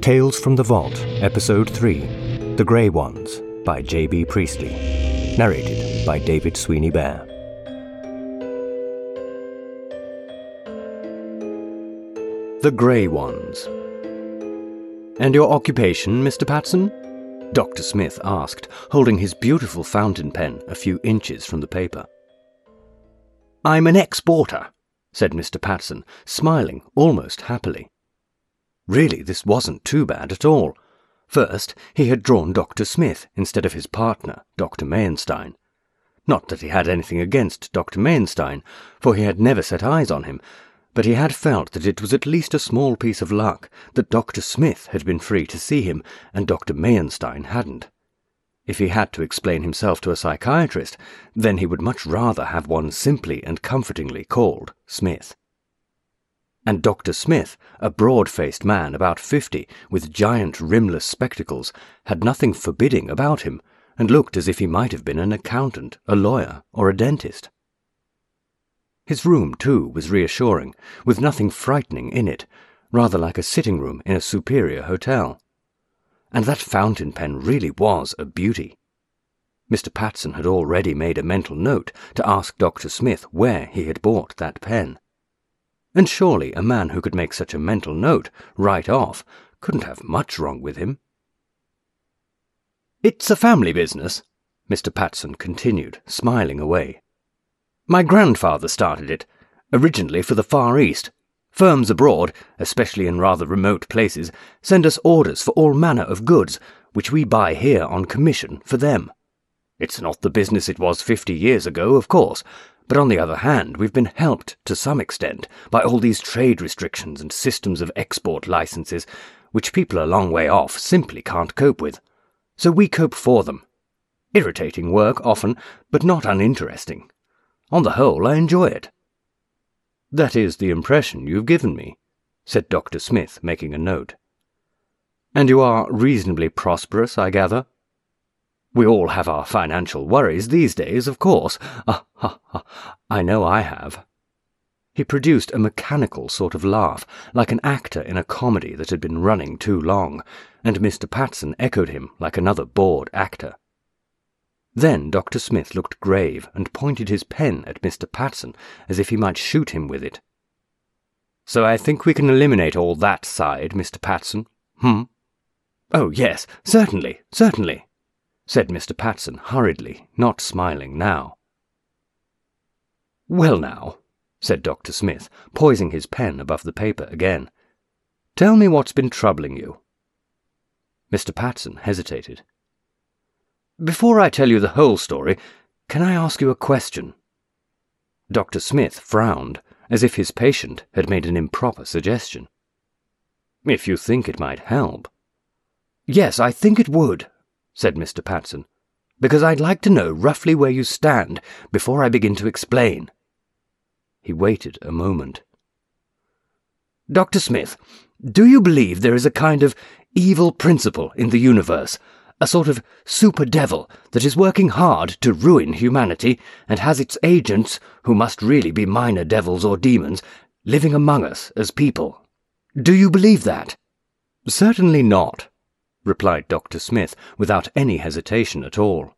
Tales from the Vault, Episode 3 The Grey Ones by J.B. Priestley. Narrated by David Sweeney Bear. The Grey Ones. And your occupation, Mr. Patson? Dr. Smith asked, holding his beautiful fountain pen a few inches from the paper. I'm an exporter, said Mr. Patson, smiling almost happily. Really, this wasn't too bad at all. First, he had drawn Dr. Smith instead of his partner, Dr. Mayenstein. Not that he had anything against Dr. Mayenstein, for he had never set eyes on him, but he had felt that it was at least a small piece of luck that Dr. Smith had been free to see him and Dr. Mayenstein hadn't. If he had to explain himself to a psychiatrist, then he would much rather have one simply and comfortingly called Smith and Dr. Smith, a broad faced man about fifty, with giant rimless spectacles, had nothing forbidding about him, and looked as if he might have been an accountant, a lawyer, or a dentist. His room, too, was reassuring, with nothing frightening in it, rather like a sitting room in a superior hotel. And that fountain pen really was a beauty. Mr. Patson had already made a mental note to ask Dr. Smith where he had bought that pen. And surely a man who could make such a mental note right off couldn't have much wrong with him. It's a family business, Mr. Patson continued, smiling away. My grandfather started it, originally for the Far East. Firms abroad, especially in rather remote places, send us orders for all manner of goods, which we buy here on commission for them. It's not the business it was fifty years ago, of course, but on the other hand, we've been helped to some extent by all these trade restrictions and systems of export licenses, which people a long way off simply can't cope with. So we cope for them. Irritating work often, but not uninteresting. On the whole, I enjoy it. That is the impression you've given me, said Dr. Smith, making a note. And you are reasonably prosperous, I gather? We all have our financial worries these days, of course. Ah, ha, ha. I know I have. He produced a mechanical sort of laugh, like an actor in a comedy that had been running too long, and Mr. Patson echoed him like another bored actor. Then Dr. Smith looked grave and pointed his pen at Mr. Patson as if he might shoot him with it. So I think we can eliminate all that side, Mr. Patson. Hmm? Oh, yes, certainly, certainly said Mr. Patson hurriedly, not smiling now. Well, now, said Dr. Smith, poising his pen above the paper again, tell me what's been troubling you. Mr. Patson hesitated. Before I tell you the whole story, can I ask you a question? Dr. Smith frowned, as if his patient had made an improper suggestion. If you think it might help. Yes, I think it would, said Mr. Patson, because I'd like to know roughly where you stand before I begin to explain. He waited a moment. Dr. Smith, do you believe there is a kind of evil principle in the universe, a sort of super devil that is working hard to ruin humanity and has its agents, who must really be minor devils or demons, living among us as people? Do you believe that? Certainly not, replied Dr. Smith without any hesitation at all.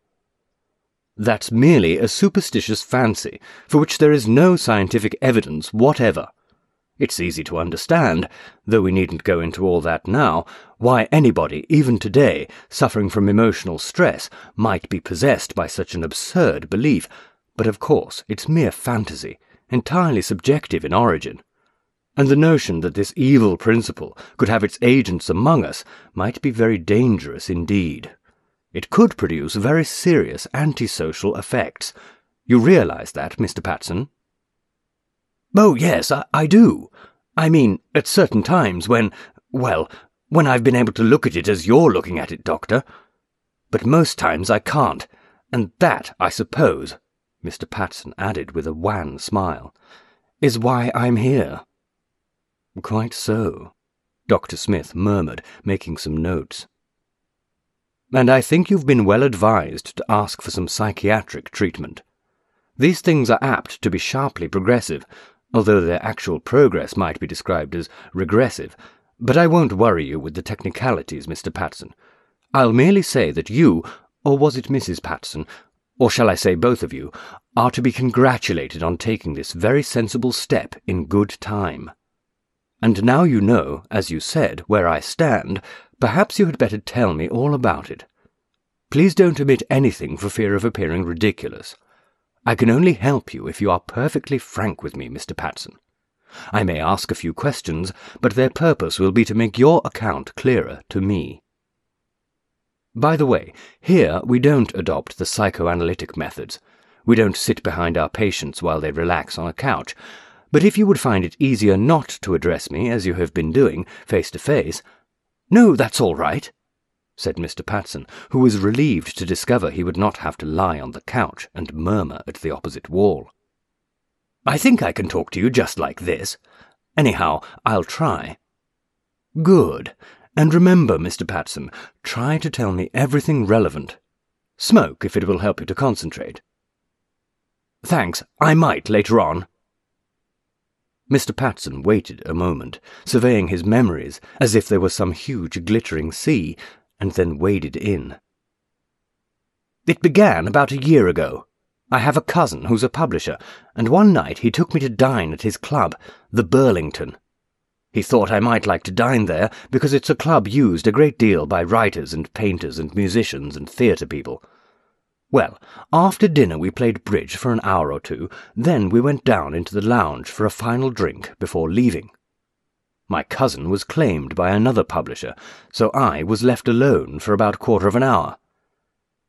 That's merely a superstitious fancy for which there is no scientific evidence whatever. It's easy to understand, though we needn't go into all that now, why anybody, even today, suffering from emotional stress, might be possessed by such an absurd belief, but of course it's mere fantasy, entirely subjective in origin and the notion that this evil principle could have its agents among us might be very dangerous indeed. It could produce very serious antisocial effects. You realize that, Mr. Patson? Oh, yes, I, I do. I mean, at certain times when, well, when I've been able to look at it as you're looking at it, Doctor. But most times I can't, and that, I suppose, Mr. Patson added with a wan smile, is why I'm here. Quite so, Dr. Smith murmured, making some notes. And I think you've been well advised to ask for some psychiatric treatment. These things are apt to be sharply progressive, although their actual progress might be described as regressive, But I won't worry you with the technicalities, Mr. Patson. I'll merely say that you, or was it Mrs. Patson, or shall I say both of you, are to be congratulated on taking this very sensible step in good time. And now you know, as you said, where I stand, perhaps you had better tell me all about it. Please don't omit anything for fear of appearing ridiculous. I can only help you if you are perfectly frank with me, Mr. Patson. I may ask a few questions, but their purpose will be to make your account clearer to me. By the way, here we don't adopt the psychoanalytic methods. We don't sit behind our patients while they relax on a couch. But if you would find it easier not to address me, as you have been doing, face to face. No, that's all right, said Mr. Patson, who was relieved to discover he would not have to lie on the couch and murmur at the opposite wall. I think I can talk to you just like this. Anyhow, I'll try. Good. And remember, Mr. Patson, try to tell me everything relevant. Smoke if it will help you to concentrate. Thanks, I might later on. Mr. Patson waited a moment, surveying his memories as if they were some huge glittering sea, and then waded in. It began about a year ago. I have a cousin who's a publisher, and one night he took me to dine at his club, the Burlington. He thought I might like to dine there because it's a club used a great deal by writers and painters and musicians and theatre people. Well, after dinner we played bridge for an hour or two, then we went down into the lounge for a final drink before leaving. My cousin was claimed by another publisher, so I was left alone for about a quarter of an hour.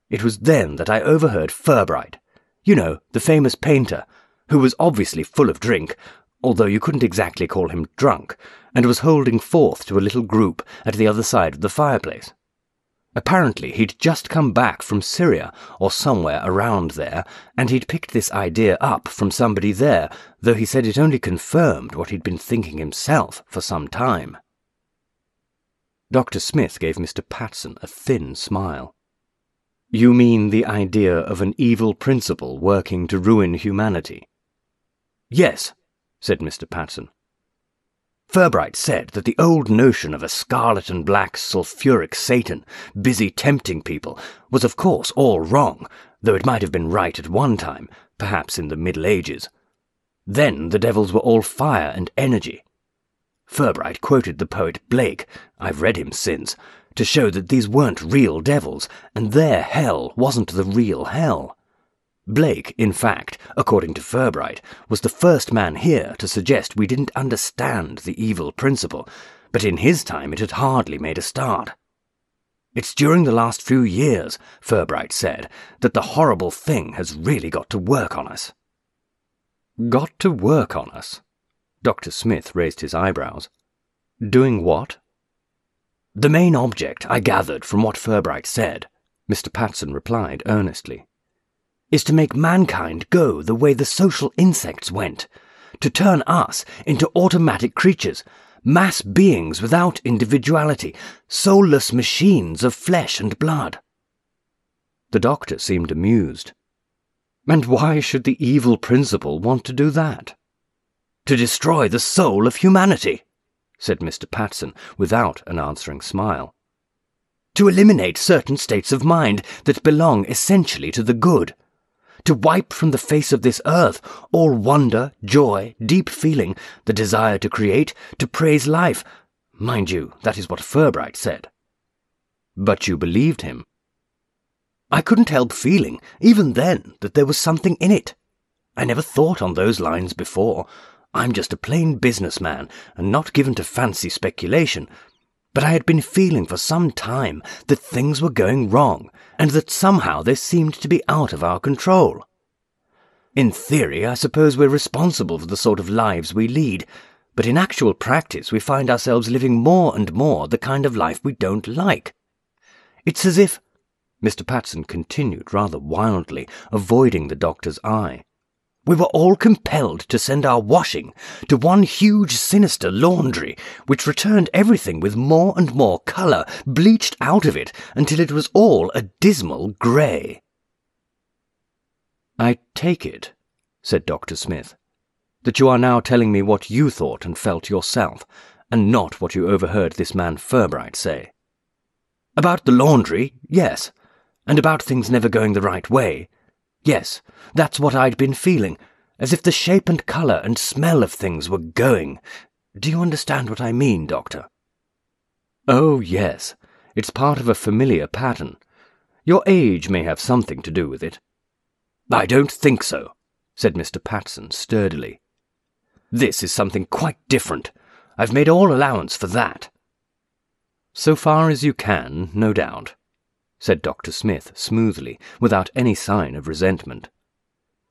It was then that I overheard Furbright, you know, the famous painter, who was obviously full of drink, although you couldn't exactly call him drunk, and was holding forth to a little group at the other side of the fireplace. Apparently, he'd just come back from Syria, or somewhere around there, and he'd picked this idea up from somebody there, though he said it only confirmed what he'd been thinking himself for some time. Dr. Smith gave Mr. Patson a thin smile. You mean the idea of an evil principle working to ruin humanity? Yes, said Mr. Patson. Furbright said that the old notion of a scarlet and black sulphuric Satan busy tempting people was of course all wrong, though it might have been right at one time, perhaps in the Middle Ages. Then the devils were all fire and energy. Furbright quoted the poet Blake, I've read him since, to show that these weren't real devils, and their hell wasn't the real hell. Blake, in fact, according to Furbright, was the first man here to suggest we didn't understand the evil principle, but in his time it had hardly made a start. It's during the last few years, Furbright said, that the horrible thing has really got to work on us. Got to work on us? Dr. Smith raised his eyebrows. Doing what? The main object, I gathered from what Furbright said, Mr. Patson replied earnestly, is to make mankind go the way the social insects went, to turn us into automatic creatures, mass beings without individuality, soulless machines of flesh and blood. The doctor seemed amused. And why should the evil principle want to do that? To destroy the soul of humanity said Mr. Patson, without an answering smile. To eliminate certain states of mind that belong essentially to the good. To wipe from the face of this earth all wonder, joy, deep feeling, the desire to create, to praise life. Mind you, that is what Furbright said. But you believed him. I couldn't help feeling, even then, that there was something in it. I never thought on those lines before, I'm just a plain businessman and not given to fancy speculation. But I had been feeling for some time that things were going wrong and that somehow they seemed to be out of our control. In theory, I suppose we're responsible for the sort of lives we lead, but in actual practice we find ourselves living more and more the kind of life we don't like. It's as if. Mr. Patson continued rather wildly, avoiding the doctor's eye. We were all compelled to send our washing to one huge sinister laundry, which returned everything with more and more colour bleached out of it until it was all a dismal grey. I take it, said Dr. Smith, that you are now telling me what you thought and felt yourself, and not what you overheard this man Furbright say. About the laundry, yes, and about things never going the right way. Yes, that's what I'd been feeling, as if the shape and colour and smell of things were going. Do you understand what I mean, Doctor? Oh, yes, it's part of a familiar pattern. Your age may have something to do with it. I don't think so, said Mr. Patson sturdily. This is something quite different. I've made all allowance for that. So far as you can, no doubt, said Dr. Smith smoothly, without any sign of resentment.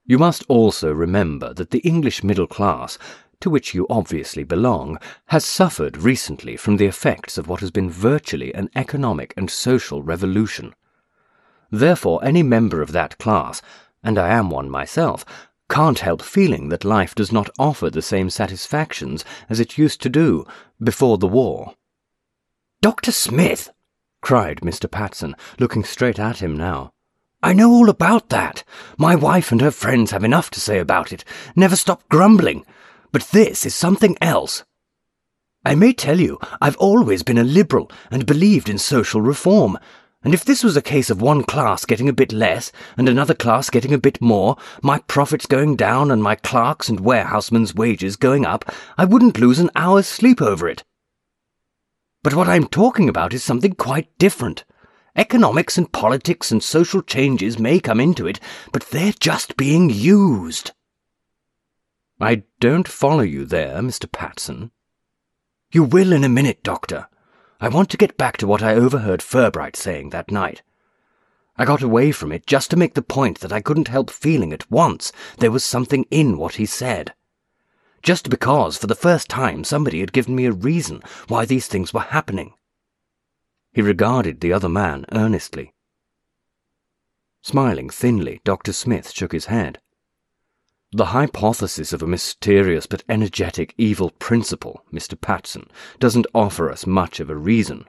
You must also remember that the English middle class, to which you obviously belong, has suffered recently from the effects of what has been virtually an economic and social revolution. Therefore, any member of that class, and I am one myself, can't help feeling that life does not offer the same satisfactions as it used to do before the war. Dr. Smith, cried Mr. Patson, looking straight at him now. I know all about that. My wife and her friends have enough to say about it, never stop grumbling. But this is something else. I may tell you, I've always been a liberal and believed in social reform, and if this was a case of one class getting a bit less and another class getting a bit more, my profits going down and my clerks' and warehousemen's wages going up, I wouldn't lose an hour's sleep over it. But what I'm talking about is something quite different. Economics and politics and social changes may come into it, but they're just being used. I don't follow you there, Mr. Patson. You will in a minute, Doctor. I want to get back to what I overheard Furbright saying that night. I got away from it just to make the point that I couldn't help feeling at once there was something in what he said. Just because, for the first time, somebody had given me a reason why these things were happening. He regarded the other man earnestly. Smiling thinly, Dr. Smith shook his head. The hypothesis of a mysterious but energetic evil principle, Mr. Patson, doesn't offer us much of a reason.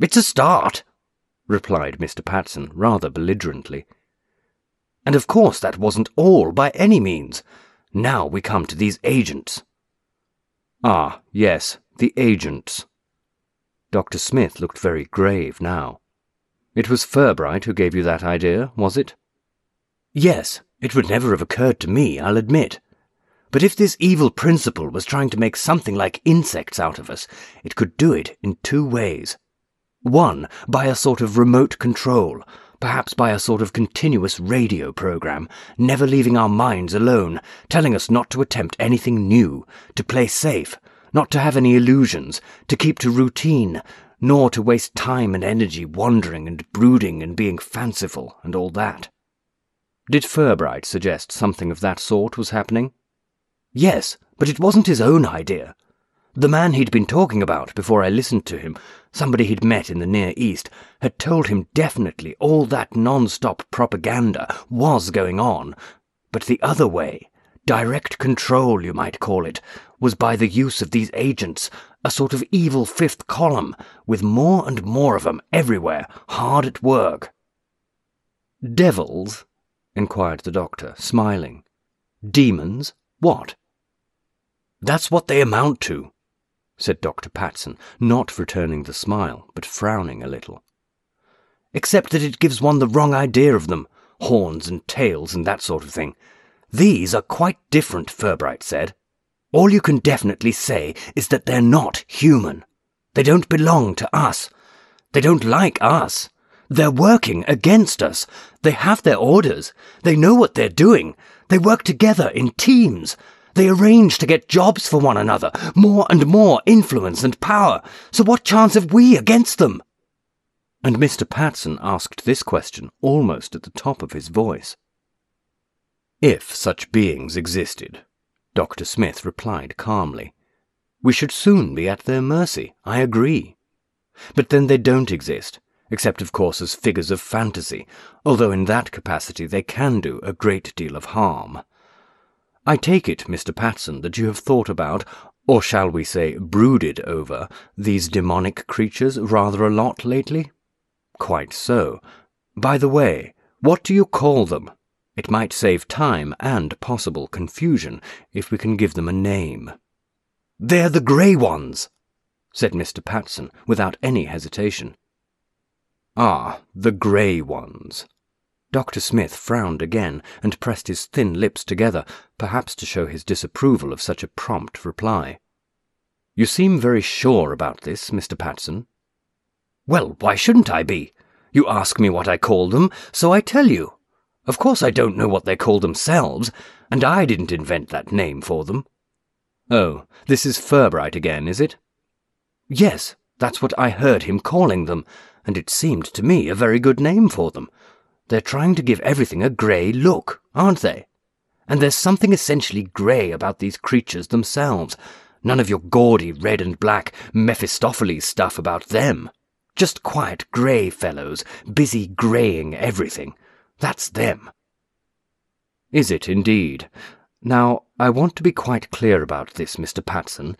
It's a start, replied Mr. Patson rather belligerently. And of course that wasn't all by any means. Now we come to these agents. Ah, yes, the agents. Dr. Smith looked very grave now. It was Furbright who gave you that idea, was it? Yes, it would never have occurred to me, I'll admit. But if this evil principle was trying to make something like insects out of us, it could do it in two ways. One, by a sort of remote control, perhaps by a sort of continuous radio program, never leaving our minds alone, telling us not to attempt anything new, to play safe, not to have any illusions, to keep to routine, nor to waste time and energy wandering and brooding and being fanciful and all that. Did Furbright suggest something of that sort was happening? Yes, but it wasn't his own idea. The man he'd been talking about before I listened to him, somebody he'd met in the Near East, had told him definitely all that non-stop propaganda was going on, but the other way, direct control you might call it, was by the use of these agents, a sort of evil fifth column, with more and more of them everywhere, hard at work. Devils, inquired the doctor, smiling. Demons? What? That's what they amount to, said Dr. Patson, not returning the smile, but frowning a little. Except that it gives one the wrong idea of them, horns and tails and that sort of thing. These are quite different, Furbright said. All you can definitely say is that they're not human. They don't belong to us. They don't like us. They're working against us. They have their orders. They know what they're doing. They work together in teams. They arrange to get jobs for one another, more and more influence and power. So what chance have we against them? And Mr. Patson asked this question almost at the top of his voice. If such beings existed, Dr. Smith replied calmly, we should soon be at their mercy, I agree. But then they don't exist, except of course as figures of fantasy, although in that capacity they can do a great deal of harm. I take it, Mr. Patson, that you have thought about, or shall we say brooded over, these demonic creatures rather a lot lately? Quite so. By the way, what do you call them? It might save time and possible confusion if we can give them a name. They're the grey ones, said Mr. Patson without any hesitation. Ah, the grey ones. Dr. Smith frowned again and pressed his thin lips together, perhaps to show his disapproval of such a prompt reply. You seem very sure about this, Mr. Patson. Well, why shouldn't I be? You ask me what I call them, so I tell you. Of course I don't know what they call themselves, and I didn't invent that name for them. Oh, this is Furbright again, is it? Yes, that's what I heard him calling them, and it seemed to me a very good name for them. They're trying to give everything a grey look, aren't they? And there's something essentially grey about these creatures themselves. None of your gaudy red and black Mephistopheles stuff about them. Just quiet grey fellows, busy greying everything. That's them. Is it indeed? Now, I want to be quite clear about this, Mr. Patson.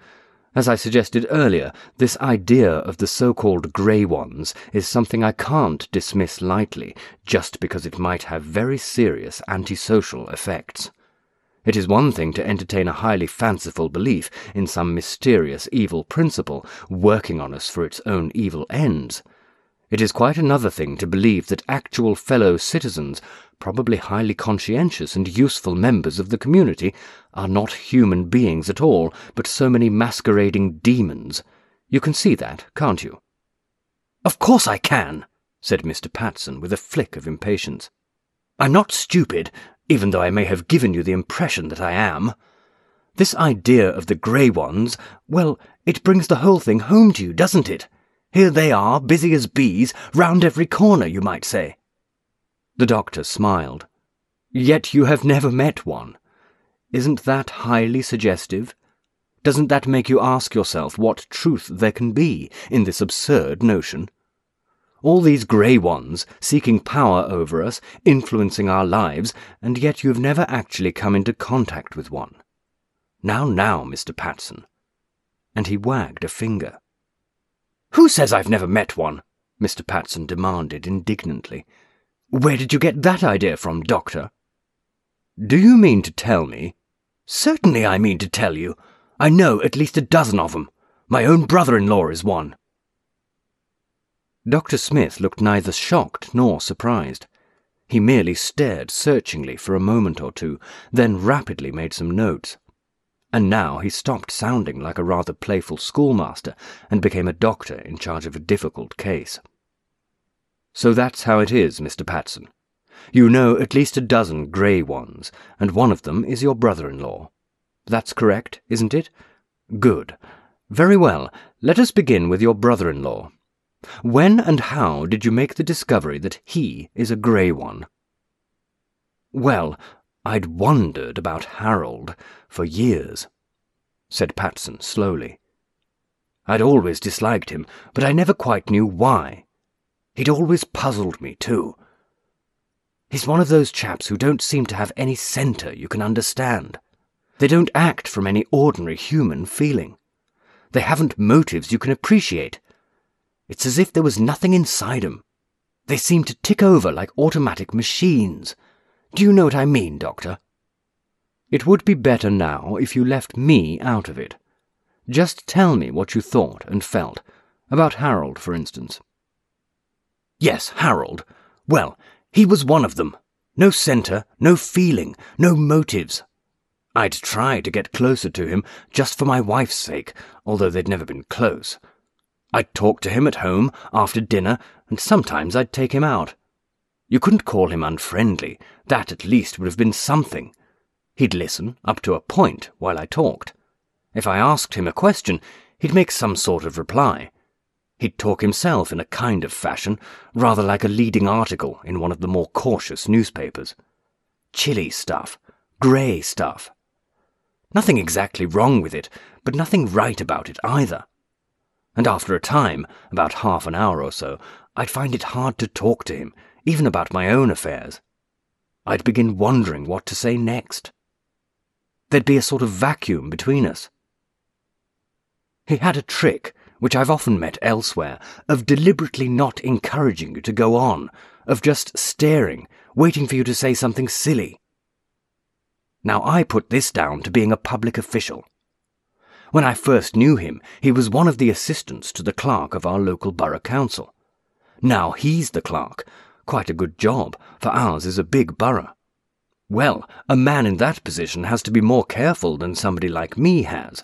As I suggested earlier, this idea of the so-called grey ones is something I can't dismiss lightly, just because it might have very serious antisocial effects. It is one thing to entertain a highly fanciful belief in some mysterious evil principle working on us for its own evil ends. It is quite another thing to believe that actual fellow citizens, probably highly conscientious and useful members of the community, are not human beings at all, but so many masquerading demons. You can see that, can't you? Of course I can, said Mr. Patson with a flick of impatience. I'm not stupid, even though I may have given you the impression that I am. This idea of the grey ones, well, it brings the whole thing home to you, doesn't it? Here they are, busy as bees, round every corner, you might say. The doctor smiled. Yet you have never met one. Isn't that highly suggestive? Doesn't that make you ask yourself what truth there can be in this absurd notion? All these grey ones, seeking power over us, influencing our lives, and yet you've never actually come into contact with one. Now, now, Mr. Patson. And he wagged a finger. Who says I've never met one? Mr. Patson demanded indignantly. Where did you get that idea from, Doctor? Do you mean to tell me? Certainly I mean to tell you. I know at least a dozen of them. My own brother-in-law is one. Dr. Smith looked neither shocked nor surprised. He merely stared searchingly for a moment or two, then rapidly made some notes and now he stopped sounding like a rather playful schoolmaster and became a doctor in charge of a difficult case. So that's how it is, Mr. Patson. You know at least a dozen grey ones, and one of them is your brother-in-law. That's correct, isn't it? Good. Very well. Let us begin with your brother-in-law. When and how did you make the discovery that he is a grey one? Well, I'd wondered about Harold for years, said Patson slowly. I'd always disliked him, but I never quite knew why. He'd always puzzled me, too. He's one of those chaps who don't seem to have any centre you can understand. They don't act from any ordinary human feeling. They haven't motives you can appreciate. It's as if there was nothing inside 'em. They seem to tick over like automatic machines do you know what I mean, Doctor? It would be better now if you left me out of it. Just tell me what you thought and felt. About Harold, for instance. Yes, Harold. Well, he was one of them. No centre, no feeling, no motives. I'd try to get closer to him just for my wife's sake, although they'd never been close. I'd talk to him at home after dinner, and sometimes I'd take him out. You couldn't call him unfriendly. That at least would have been something. He'd listen, up to a point, while I talked. If I asked him a question, he'd make some sort of reply. He'd talk himself in a kind of fashion, rather like a leading article in one of the more cautious newspapers. Chilly stuff, grey stuff. Nothing exactly wrong with it, but nothing right about it either. And after a time, about half an hour or so, I'd find it hard to talk to him even about my own affairs. I'd begin wondering what to say next. There'd be a sort of vacuum between us. He had a trick, which I've often met elsewhere, of deliberately not encouraging you to go on, of just staring, waiting for you to say something silly. Now I put this down to being a public official. When I first knew him, he was one of the assistants to the clerk of our local borough council. Now he's the clerk. Quite a good job, for ours is a big borough. Well, a man in that position has to be more careful than somebody like me has.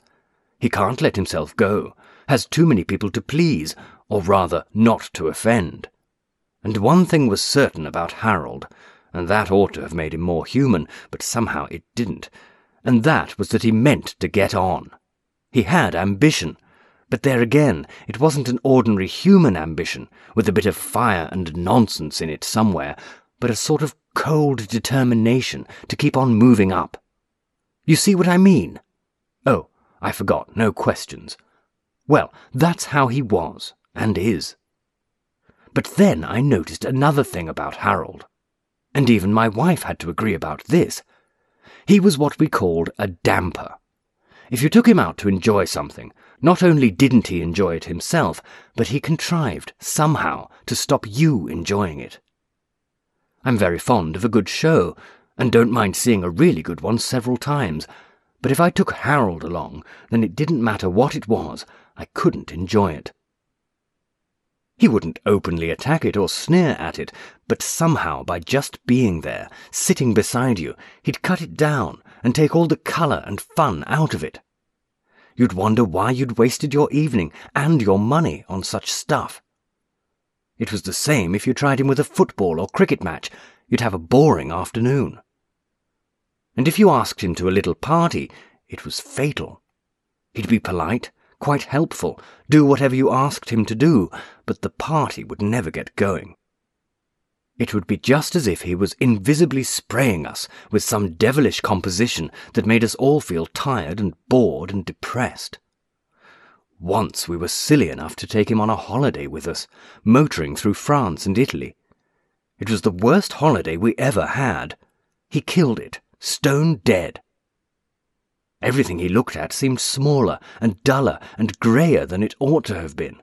He can't let himself go, has too many people to please, or rather, not to offend. And one thing was certain about Harold, and that ought to have made him more human, but somehow it didn't, and that was that he meant to get on. He had ambition, but there again, it wasn't an ordinary human ambition, with a bit of fire and nonsense in it somewhere, but a sort of cold determination to keep on moving up. You see what I mean? Oh, I forgot, no questions. Well, that's how he was, and is. But then I noticed another thing about Harold. And even my wife had to agree about this. He was what we called a damper. If you took him out to enjoy something, not only didn't he enjoy it himself, but he contrived, somehow, to stop you enjoying it. I'm very fond of a good show, and don't mind seeing a really good one several times. But if I took Harold along, then it didn't matter what it was, I couldn't enjoy it. He wouldn't openly attack it or sneer at it, but somehow by just being there, sitting beside you, he'd cut it down and take all the colour and fun out of it. You'd wonder why you'd wasted your evening and your money on such stuff. It was the same if you tried him with a football or cricket match. You'd have a boring afternoon. And if you asked him to a little party, it was fatal. He'd be polite, quite helpful, do whatever you asked him to do, but the party would never get going. It would be just as if he was invisibly spraying us with some devilish composition that made us all feel tired and bored and depressed. Once we were silly enough to take him on a holiday with us, motoring through France and Italy. It was the worst holiday we ever had. He killed it, stone dead. Everything he looked at seemed smaller and duller and greyer than it ought to have been.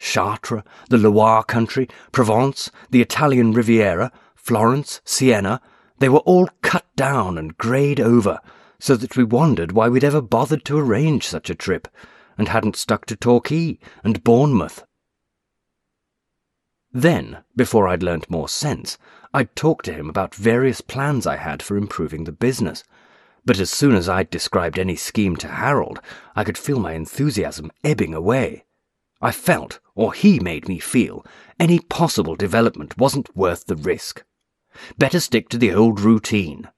Chartres, the Loire country, Provence, the Italian Riviera, Florence, Siena, they were all cut down and greyed over, so that we wondered why we'd ever bothered to arrange such a trip, and hadn't stuck to Torquay and Bournemouth. Then, before I'd learnt more sense, I'd talk to him about various plans I had for improving the business. But as soon as I'd described any scheme to Harold, I could feel my enthusiasm ebbing away. I felt, or he made me feel, any possible development wasn't worth the risk. Better stick to the old routine.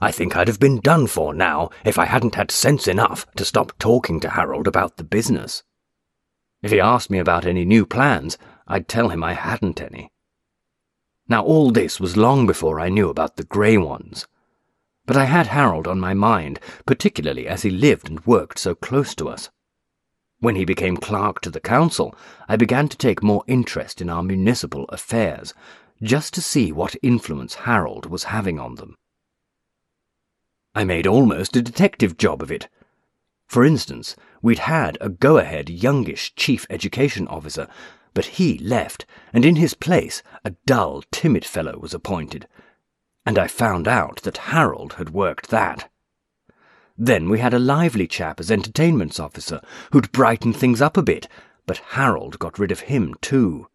I think I'd have been done for now if I hadn't had sense enough to stop talking to Harold about the business. If he asked me about any new plans, I'd tell him I hadn't any. Now, all this was long before I knew about the grey ones. But I had Harold on my mind, particularly as he lived and worked so close to us. When he became clerk to the council, I began to take more interest in our municipal affairs, just to see what influence Harold was having on them. I made almost a detective job of it. For instance, we'd had a go ahead youngish chief education officer, but he left, and in his place a dull, timid fellow was appointed. And I found out that Harold had worked that. Then we had a lively chap as entertainments officer who'd brighten things up a bit, but Harold got rid of him too.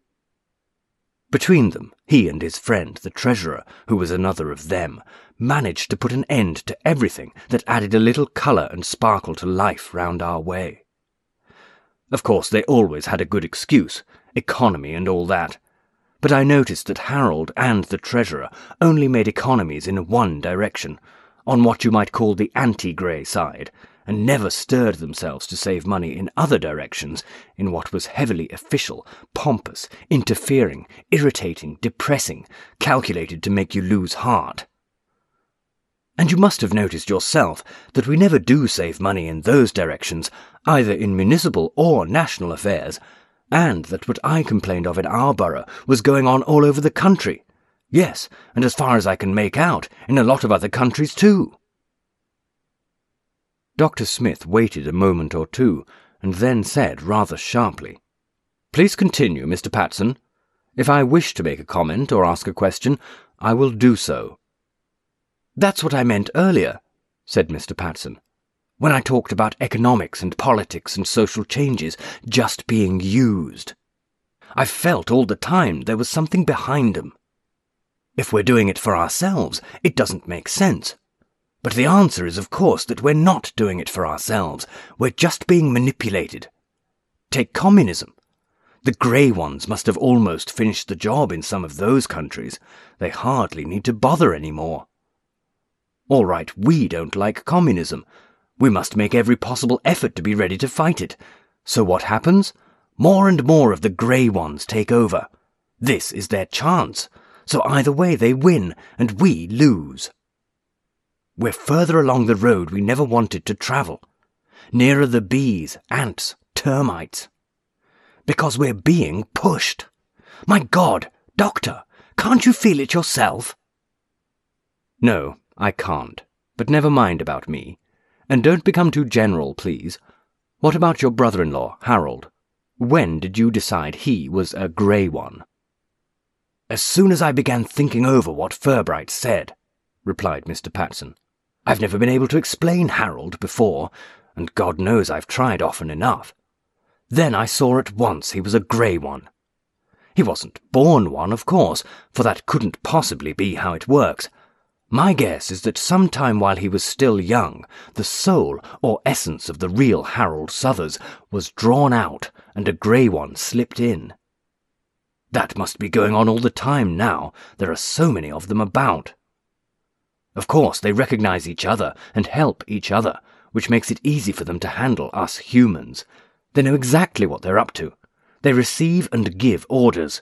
Between them, he and his friend, the treasurer, who was another of them, managed to put an end to everything that added a little colour and sparkle to life round our way. Of course, they always had a good excuse, economy and all that. But I noticed that Harold and the treasurer only made economies in one direction, on what you might call the anti-grey side, and never stirred themselves to save money in other directions in what was heavily official, pompous, interfering, irritating, depressing, calculated to make you lose heart. And you must have noticed yourself that we never do save money in those directions, either in municipal or national affairs, and that what I complained of in our borough was going on all over the country. Yes, and as far as I can make out, in a lot of other countries too. Dr. Smith waited a moment or two, and then said rather sharply, Please continue, Mr. Patson. If I wish to make a comment or ask a question, I will do so. That's what I meant earlier, said Mr. Patson. when I talked about economics and politics and social changes just being used. I felt all the time there was something behind them. If we're doing it for ourselves, it doesn't make sense. But the answer is, of course, that we're not doing it for ourselves. We're just being manipulated. Take communism. The grey ones must have almost finished the job in some of those countries. They hardly need to bother any more. All right, we don't like communism. We must make every possible effort to be ready to fight it. So what happens? More and more of the grey ones take over. This is their chance. So either way they win, and we lose. We're further along the road we never wanted to travel. Nearer the bees, ants, termites. Because we're being pushed. My God, Doctor, can't you feel it yourself? No, I can't. But never mind about me. And don't become too general, please. What about your brother in law, Harold? When did you decide he was a grey one? As soon as I began thinking over what Furbright said, replied Mr. Patson. I've never been able to explain Harold before, and God knows I've tried often enough. Then I saw at once he was a grey one. He wasn't born one, of course, for that couldn't possibly be how it works. My guess is that sometime while he was still young, the soul or essence of the real Harold Suthers was drawn out and a grey one slipped in. That must be going on all the time now. There are so many of them about. Of course, they recognize each other and help each other, which makes it easy for them to handle us humans. They know exactly what they're up to. They receive and give orders.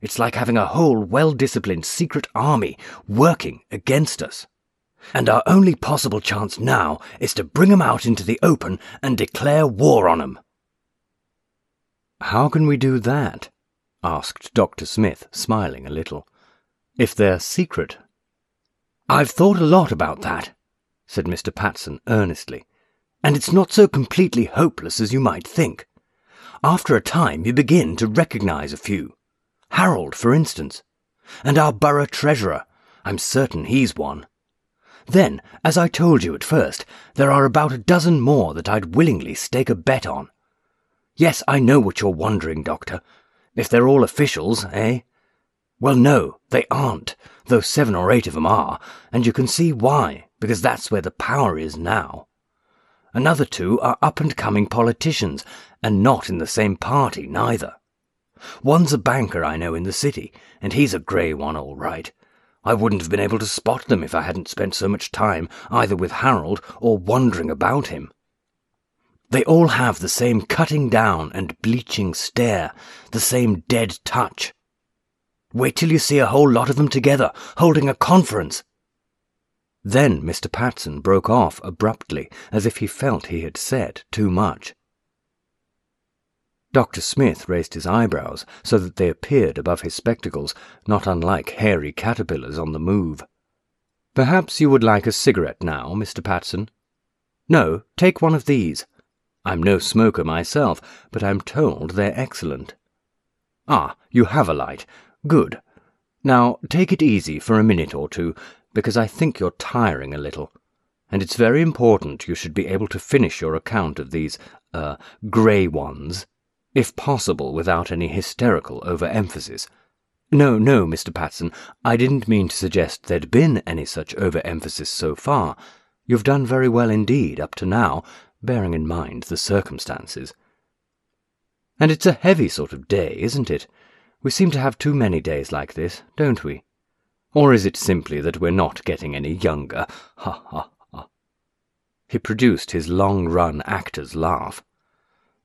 It's like having a whole well disciplined secret army working against us. And our only possible chance now is to bring 'em out into the open and declare war on 'em. How can we do that? Asked Dr. Smith, smiling a little. If they're secret I've thought a lot about that, said Mr. Patson earnestly, and it's not so completely hopeless as you might think. After a time, you begin to recognize a few. Harold, for instance. And our borough treasurer. I'm certain he's one. Then, as I told you at first, there are about a dozen more that I'd willingly stake a bet on. Yes, I know what you're wondering, Doctor. If they're all officials, eh? Well, no, they aren't though seven or eight of them are, and you can see why, because that's where the power is now. Another two are up and coming politicians, and not in the same party neither. One's a banker I know in the city, and he's a grey one all right. I wouldn't have been able to spot them if I hadn't spent so much time either with Harold or wandering about him. They all have the same cutting down and bleaching stare, the same dead touch, Wait till you see a whole lot of them together, holding a conference. Then Mr. Patson broke off abruptly, as if he felt he had said too much. Dr. Smith raised his eyebrows so that they appeared above his spectacles, not unlike hairy caterpillars on the move. Perhaps you would like a cigarette now, Mr. Patson? No, take one of these. I'm no smoker myself, but I'm told they're excellent. Ah, you have a light. Good. Now take it easy for a minute or two, because I think you're tiring a little. And it's very important you should be able to finish your account of these, er, grey ones, if possible without any hysterical overemphasis. No, no, Mr. Patson, I didn't mean to suggest there'd been any such overemphasis so far. You've done very well indeed up to now, bearing in mind the circumstances. And it's a heavy sort of day, isn't it? We seem to have too many days like this, don't we? Or is it simply that we're not getting any younger? Ha ha ha. He produced his long run actor's laugh.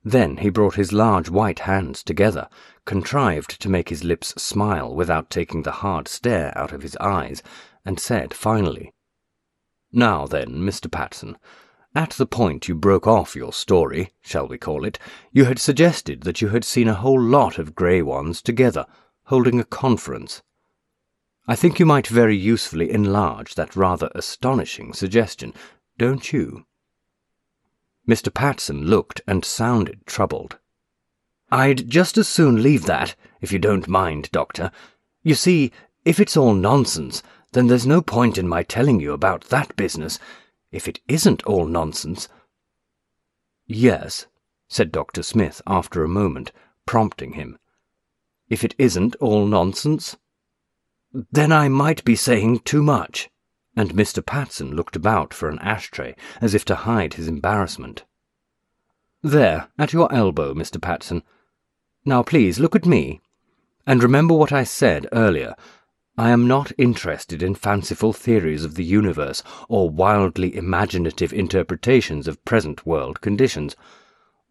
Then he brought his large white hands together, contrived to make his lips smile without taking the hard stare out of his eyes, and said finally, Now then, Mr. Patson, at the point you broke off your story, shall we call it, you had suggested that you had seen a whole lot of grey ones together, holding a conference. I think you might very usefully enlarge that rather astonishing suggestion, don't you? Mr. Patson looked and sounded troubled. I'd just as soon leave that, if you don't mind, Doctor. You see, if it's all nonsense, then there's no point in my telling you about that business, if it isn't all nonsense, Yes, said Dr. Smith after a moment, prompting him. If it isn't all nonsense? Then I might be saying too much. And Mr. Patson looked about for an ashtray as if to hide his embarrassment. There, at your elbow, Mr. Patson. Now please look at me. And remember what I said earlier. I am not interested in fanciful theories of the universe or wildly imaginative interpretations of present world conditions.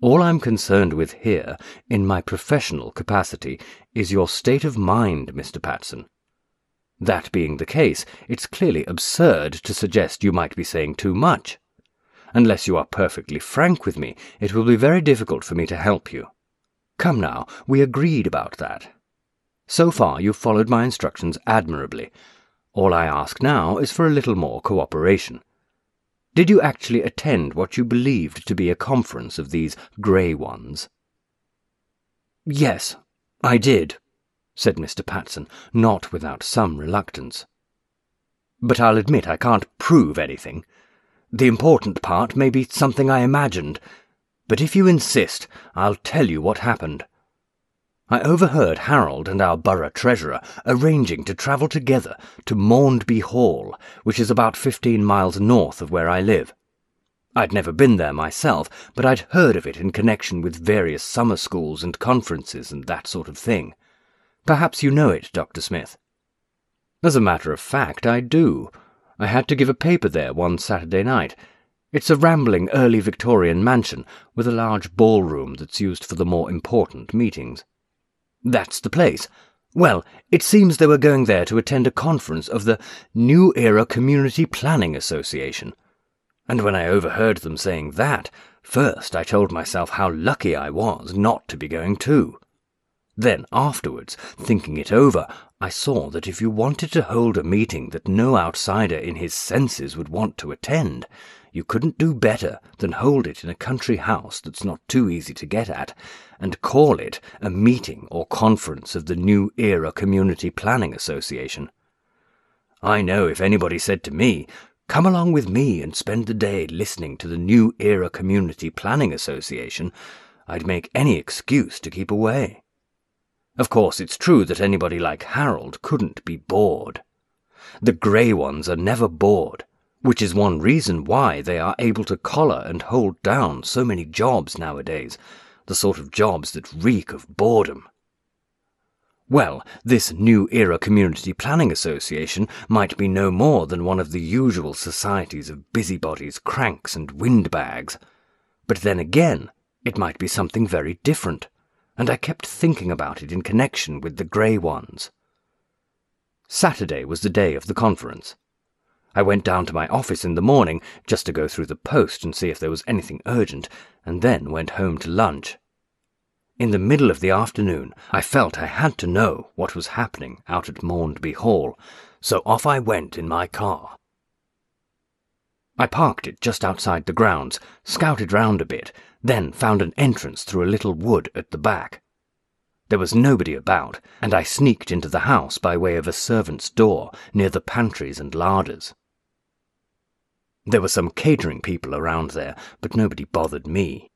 All I'm concerned with here, in my professional capacity, is your state of mind, Mr. Patson. That being the case, it's clearly absurd to suggest you might be saying too much. Unless you are perfectly frank with me, it will be very difficult for me to help you. Come now, we agreed about that. So far you've followed my instructions admirably. All I ask now is for a little more cooperation. Did you actually attend what you believed to be a conference of these grey ones? Yes, I did, said Mr. Patson, not without some reluctance. But I'll admit I can't prove anything. The important part may be something I imagined, but if you insist, I'll tell you what happened. I overheard Harold and our borough treasurer arranging to travel together to Maundby Hall, which is about fifteen miles north of where I live. I'd never been there myself, but I'd heard of it in connection with various summer schools and conferences and that sort of thing. Perhaps you know it, Dr. Smith. As a matter of fact, I do. I had to give a paper there one Saturday night. It's a rambling early Victorian mansion with a large ballroom that's used for the more important meetings. That's the place. Well, it seems they were going there to attend a conference of the New Era Community Planning Association. And when I overheard them saying that, first I told myself how lucky I was not to be going too. Then, afterwards, thinking it over, I saw that if you wanted to hold a meeting that no outsider in his senses would want to attend, you couldn't do better than hold it in a country house that's not too easy to get at, and call it a meeting or conference of the New Era Community Planning Association. I know if anybody said to me, Come along with me and spend the day listening to the New Era Community Planning Association, I'd make any excuse to keep away. Of course, it's true that anybody like Harold couldn't be bored. The grey ones are never bored, which is one reason why they are able to collar and hold down so many jobs nowadays, the sort of jobs that reek of boredom. Well, this New Era Community Planning Association might be no more than one of the usual societies of busybodies, cranks, and windbags. But then again, it might be something very different and I kept thinking about it in connection with the grey ones. Saturday was the day of the conference. I went down to my office in the morning just to go through the post and see if there was anything urgent, and then went home to lunch. In the middle of the afternoon, I felt I had to know what was happening out at Maundby Hall, so off I went in my car. I parked it just outside the grounds, scouted round a bit, then found an entrance through a little wood at the back. There was nobody about, and I sneaked into the house by way of a servant's door near the pantries and larders. There were some catering people around there, but nobody bothered me.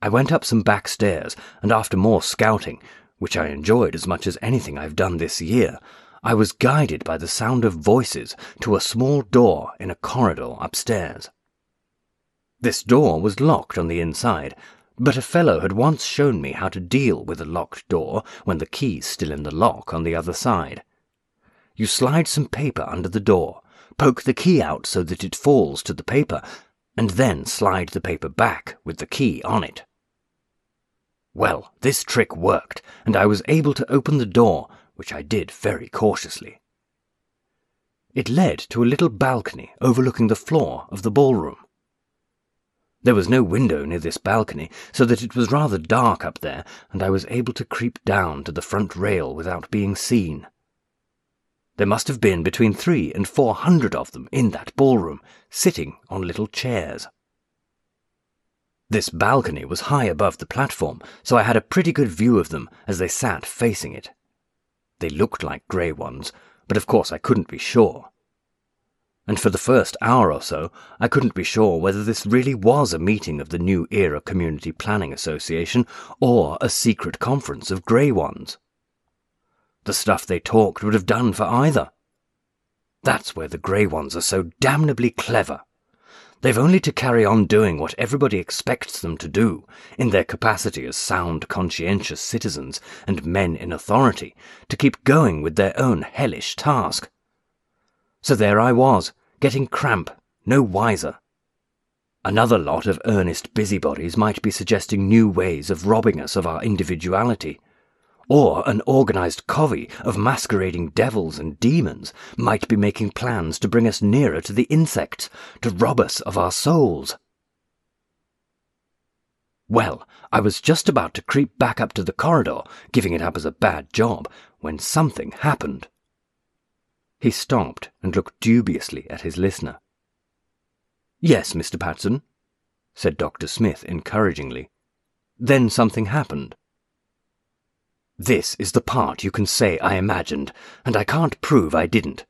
I went up some back stairs, and after more scouting, which I enjoyed as much as anything I've done this year, I was guided by the sound of voices to a small door in a corridor upstairs. This door was locked on the inside, but a fellow had once shown me how to deal with a locked door when the key's still in the lock on the other side. You slide some paper under the door, poke the key out so that it falls to the paper, and then slide the paper back with the key on it. Well, this trick worked, and I was able to open the door, which I did very cautiously. It led to a little balcony overlooking the floor of the ballroom. There was no window near this balcony, so that it was rather dark up there, and I was able to creep down to the front rail without being seen. There must have been between three and four hundred of them in that ballroom, sitting on little chairs. This balcony was high above the platform, so I had a pretty good view of them as they sat facing it. They looked like grey ones, but of course I couldn't be sure. and for the first hour or so I couldn't be sure whether this really was a meeting of the New Era Community Planning Association or a secret conference of grey ones. The stuff they talked would have done for either. That's where the grey ones are so damnably clever. They've only to carry on doing what everybody expects them to do, in their capacity as sound, conscientious citizens and men in authority, to keep going with their own hellish task. So there I was, getting cramp, no wiser. Another lot of earnest busybodies might be suggesting new ways of robbing us of our individuality. Or an organized covey of masquerading devils and demons might be making plans to bring us nearer to the insects, to rob us of our souls. Well, I was just about to creep back up to the corridor, giving it up as a bad job, when something happened. He stopped and looked dubiously at his listener. Yes, Mr. Patson, said Dr. Smith encouragingly. Then something happened. This is the part you can say I imagined, and I can't prove I didn't.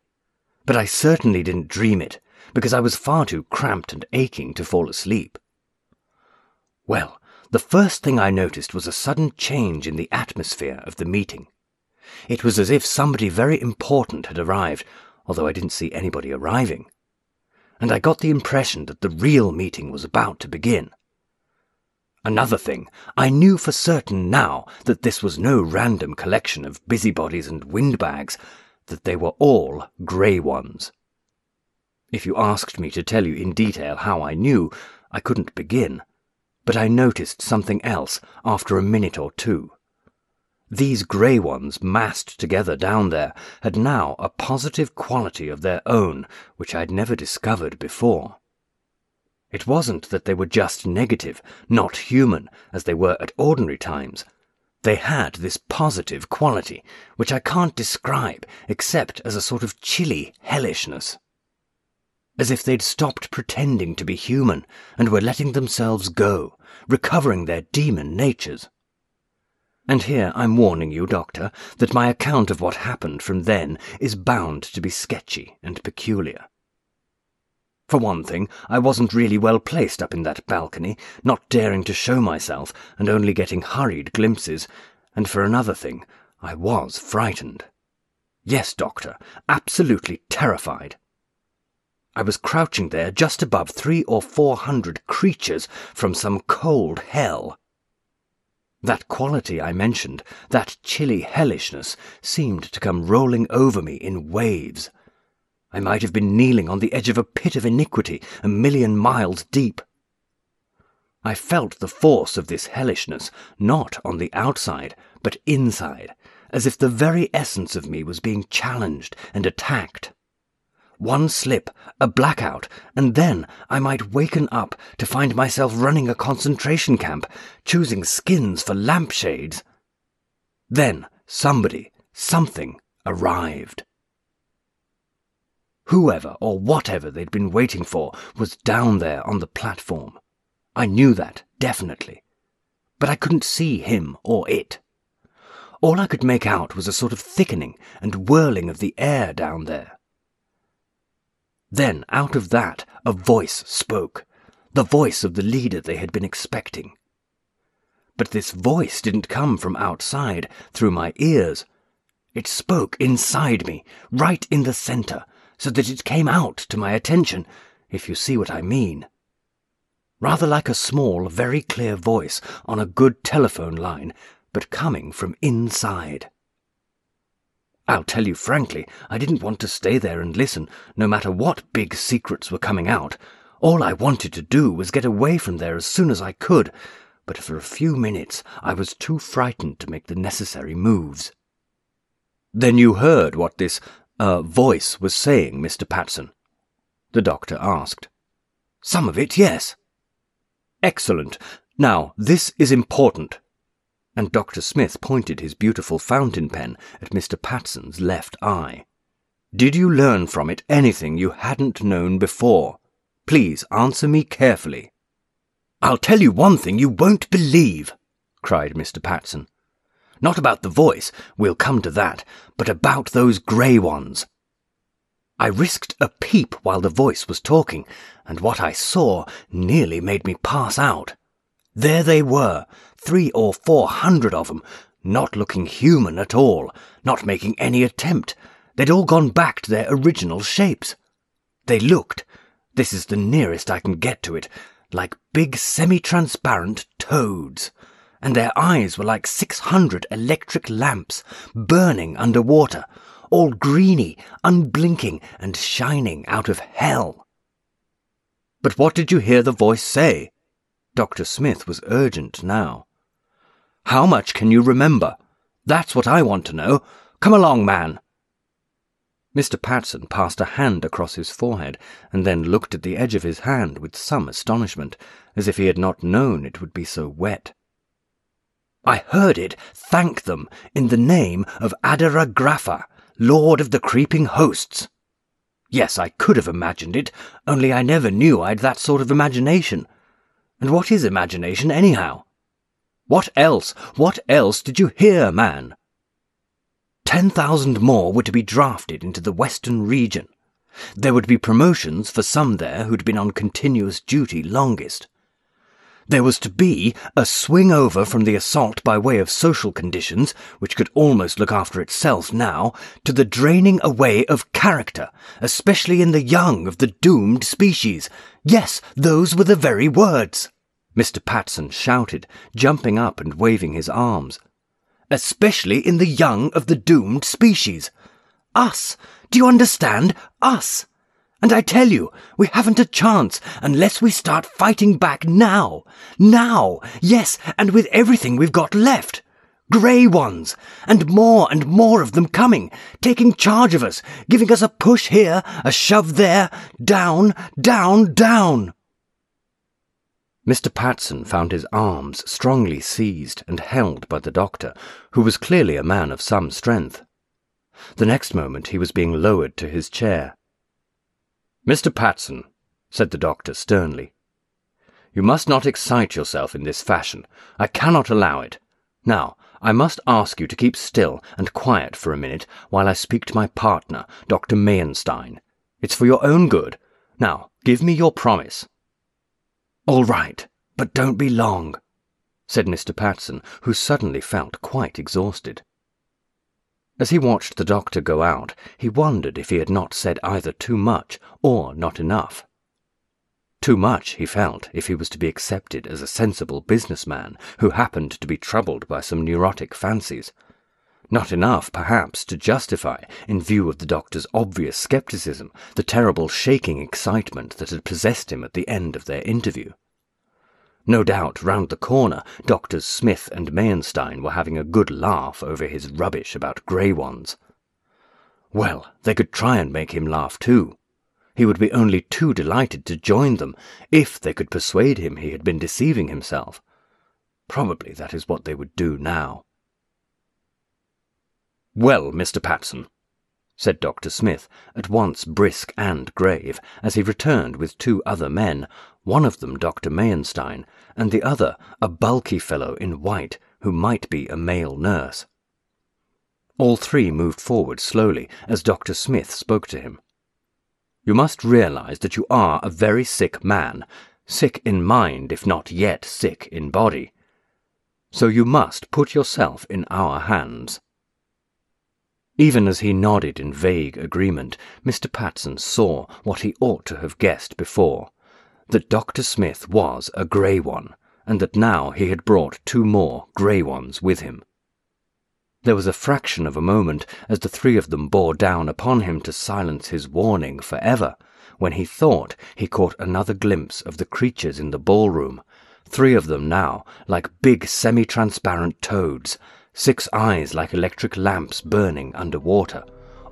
But I certainly didn't dream it, because I was far too cramped and aching to fall asleep. Well, the first thing I noticed was a sudden change in the atmosphere of the meeting. It was as if somebody very important had arrived, although I didn't see anybody arriving. And I got the impression that the real meeting was about to begin. Another thing, I knew for certain now that this was no random collection of busybodies and windbags, that they were all grey ones. If you asked me to tell you in detail how I knew, I couldn't begin, but I noticed something else after a minute or two. These grey ones massed together down there had now a positive quality of their own which I'd never discovered before. It wasn't that they were just negative, not human, as they were at ordinary times. They had this positive quality, which I can't describe except as a sort of chilly hellishness. As if they'd stopped pretending to be human and were letting themselves go, recovering their demon natures. And here I'm warning you, Doctor, that my account of what happened from then is bound to be sketchy and peculiar. For one thing, I wasn't really well placed up in that balcony, not daring to show myself and only getting hurried glimpses, and for another thing, I was frightened. Yes, Doctor, absolutely terrified. I was crouching there just above three or four hundred creatures from some cold hell. That quality I mentioned, that chilly hellishness, seemed to come rolling over me in waves. I might have been kneeling on the edge of a pit of iniquity a million miles deep. I felt the force of this hellishness not on the outside, but inside, as if the very essence of me was being challenged and attacked. One slip, a blackout, and then I might waken up to find myself running a concentration camp, choosing skins for lampshades. Then somebody, something, arrived. Whoever or whatever they'd been waiting for was down there on the platform. I knew that, definitely. But I couldn't see him or it. All I could make out was a sort of thickening and whirling of the air down there. Then, out of that, a voice spoke, the voice of the leader they had been expecting. But this voice didn't come from outside, through my ears. It spoke inside me, right in the center, so that it came out to my attention, if you see what I mean. Rather like a small, very clear voice on a good telephone line, but coming from inside. I'll tell you frankly, I didn't want to stay there and listen, no matter what big secrets were coming out. All I wanted to do was get away from there as soon as I could, but for a few minutes I was too frightened to make the necessary moves. Then you heard what this, uh, voice was saying, Mr. Patson? The doctor asked. Some of it, yes. Excellent. Now, this is important and Dr. Smith pointed his beautiful fountain pen at Mr. Patson's left eye. Did you learn from it anything you hadn't known before? Please answer me carefully. I'll tell you one thing you won't believe, cried Mr. Patson. Not about the voice, we'll come to that, but about those grey ones. I risked a peep while the voice was talking, and what I saw nearly made me pass out. There they were, three or four hundred of 'em, not looking human at all, not making any attempt. They'd all gone back to their original shapes. They looked, this is the nearest I can get to it, like big semi-transparent toads. And their eyes were like 600 electric lamps burning under water, all greeny, unblinking, and shining out of hell. But what did you hear the voice say? Dr. Smith was urgent now. How much can you remember? That's what I want to know. Come along, man. Mr. Patson passed a hand across his forehead and then looked at the edge of his hand with some astonishment, as if he had not known it would be so wet. I heard it thank them in the name of Adaragrapha, Lord of the Creeping Hosts. Yes, I could have imagined it, only I never knew I'd that sort of imagination. And what is imagination, anyhow? What else, what else did you hear, man? Ten thousand more were to be drafted into the Western region. There would be promotions for some there who'd been on continuous duty longest. There was to be a swing over from the assault by way of social conditions, which could almost look after itself now, to the draining away of character, especially in the young of the doomed species. Yes, those were the very words. Mr. Patson shouted, jumping up and waving his arms. Especially in the young of the doomed species. Us! Do you understand? Us! And I tell you, we haven't a chance unless we start fighting back now. Now! Yes, and with everything we've got left. Grey ones, and more and more of them coming, taking charge of us, giving us a push here, a shove there, down, down, down. Mr. Patson found his arms strongly seized and held by the doctor, who was clearly a man of some strength. The next moment he was being lowered to his chair. Mr. Patson, said the doctor sternly, you must not excite yourself in this fashion. I cannot allow it. Now, I must ask you to keep still and quiet for a minute while I speak to my partner, Dr. Mayenstein. It's for your own good. Now, give me your promise. All right, but don't be long, said Mr. Patson, who suddenly felt quite exhausted. As he watched the doctor go out, he wondered if he had not said either too much or not enough. Too much, he felt, if he was to be accepted as a sensible businessman who happened to be troubled by some neurotic fancies. Not enough, perhaps, to justify, in view of the doctor's obvious scepticism, the terrible shaking excitement that had possessed him at the end of their interview. No doubt, round the corner, Doctors Smith and Mayenstein were having a good laugh over his rubbish about grey ones. Well, they could try and make him laugh too. He would be only too delighted to join them if they could persuade him he had been deceiving himself. Probably that is what they would do now. Well, Mr. Patson, said Dr. Smith, at once brisk and grave, as he returned with two other men, one of them Dr. Mayenstein, and the other a bulky fellow in white who might be a male nurse. All three moved forward slowly as Dr. Smith spoke to him. You must realize that you are a very sick man, sick in mind if not yet sick in body. So you must put yourself in our hands. Even as he nodded in vague agreement, Mr. Patson saw what he ought to have guessed before that Dr. Smith was a grey one, and that now he had brought two more grey ones with him. There was a fraction of a moment as the three of them bore down upon him to silence his warning for ever, when he thought he caught another glimpse of the creatures in the ballroom, three of them now, like big semi-transparent toads, six eyes like electric lamps burning under water,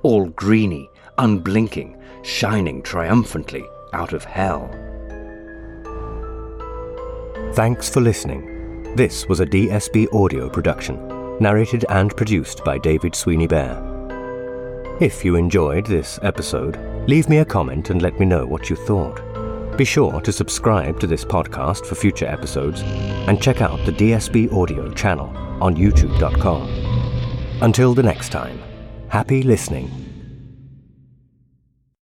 all greeny, unblinking, shining triumphantly out of hell. Thanks for listening. This was a DSB audio production, narrated and produced by David Sweeney Bear. If you enjoyed this episode, leave me a comment and let me know what you thought. Be sure to subscribe to this podcast for future episodes and check out the DSB audio channel on youtube.com. Until the next time, happy listening.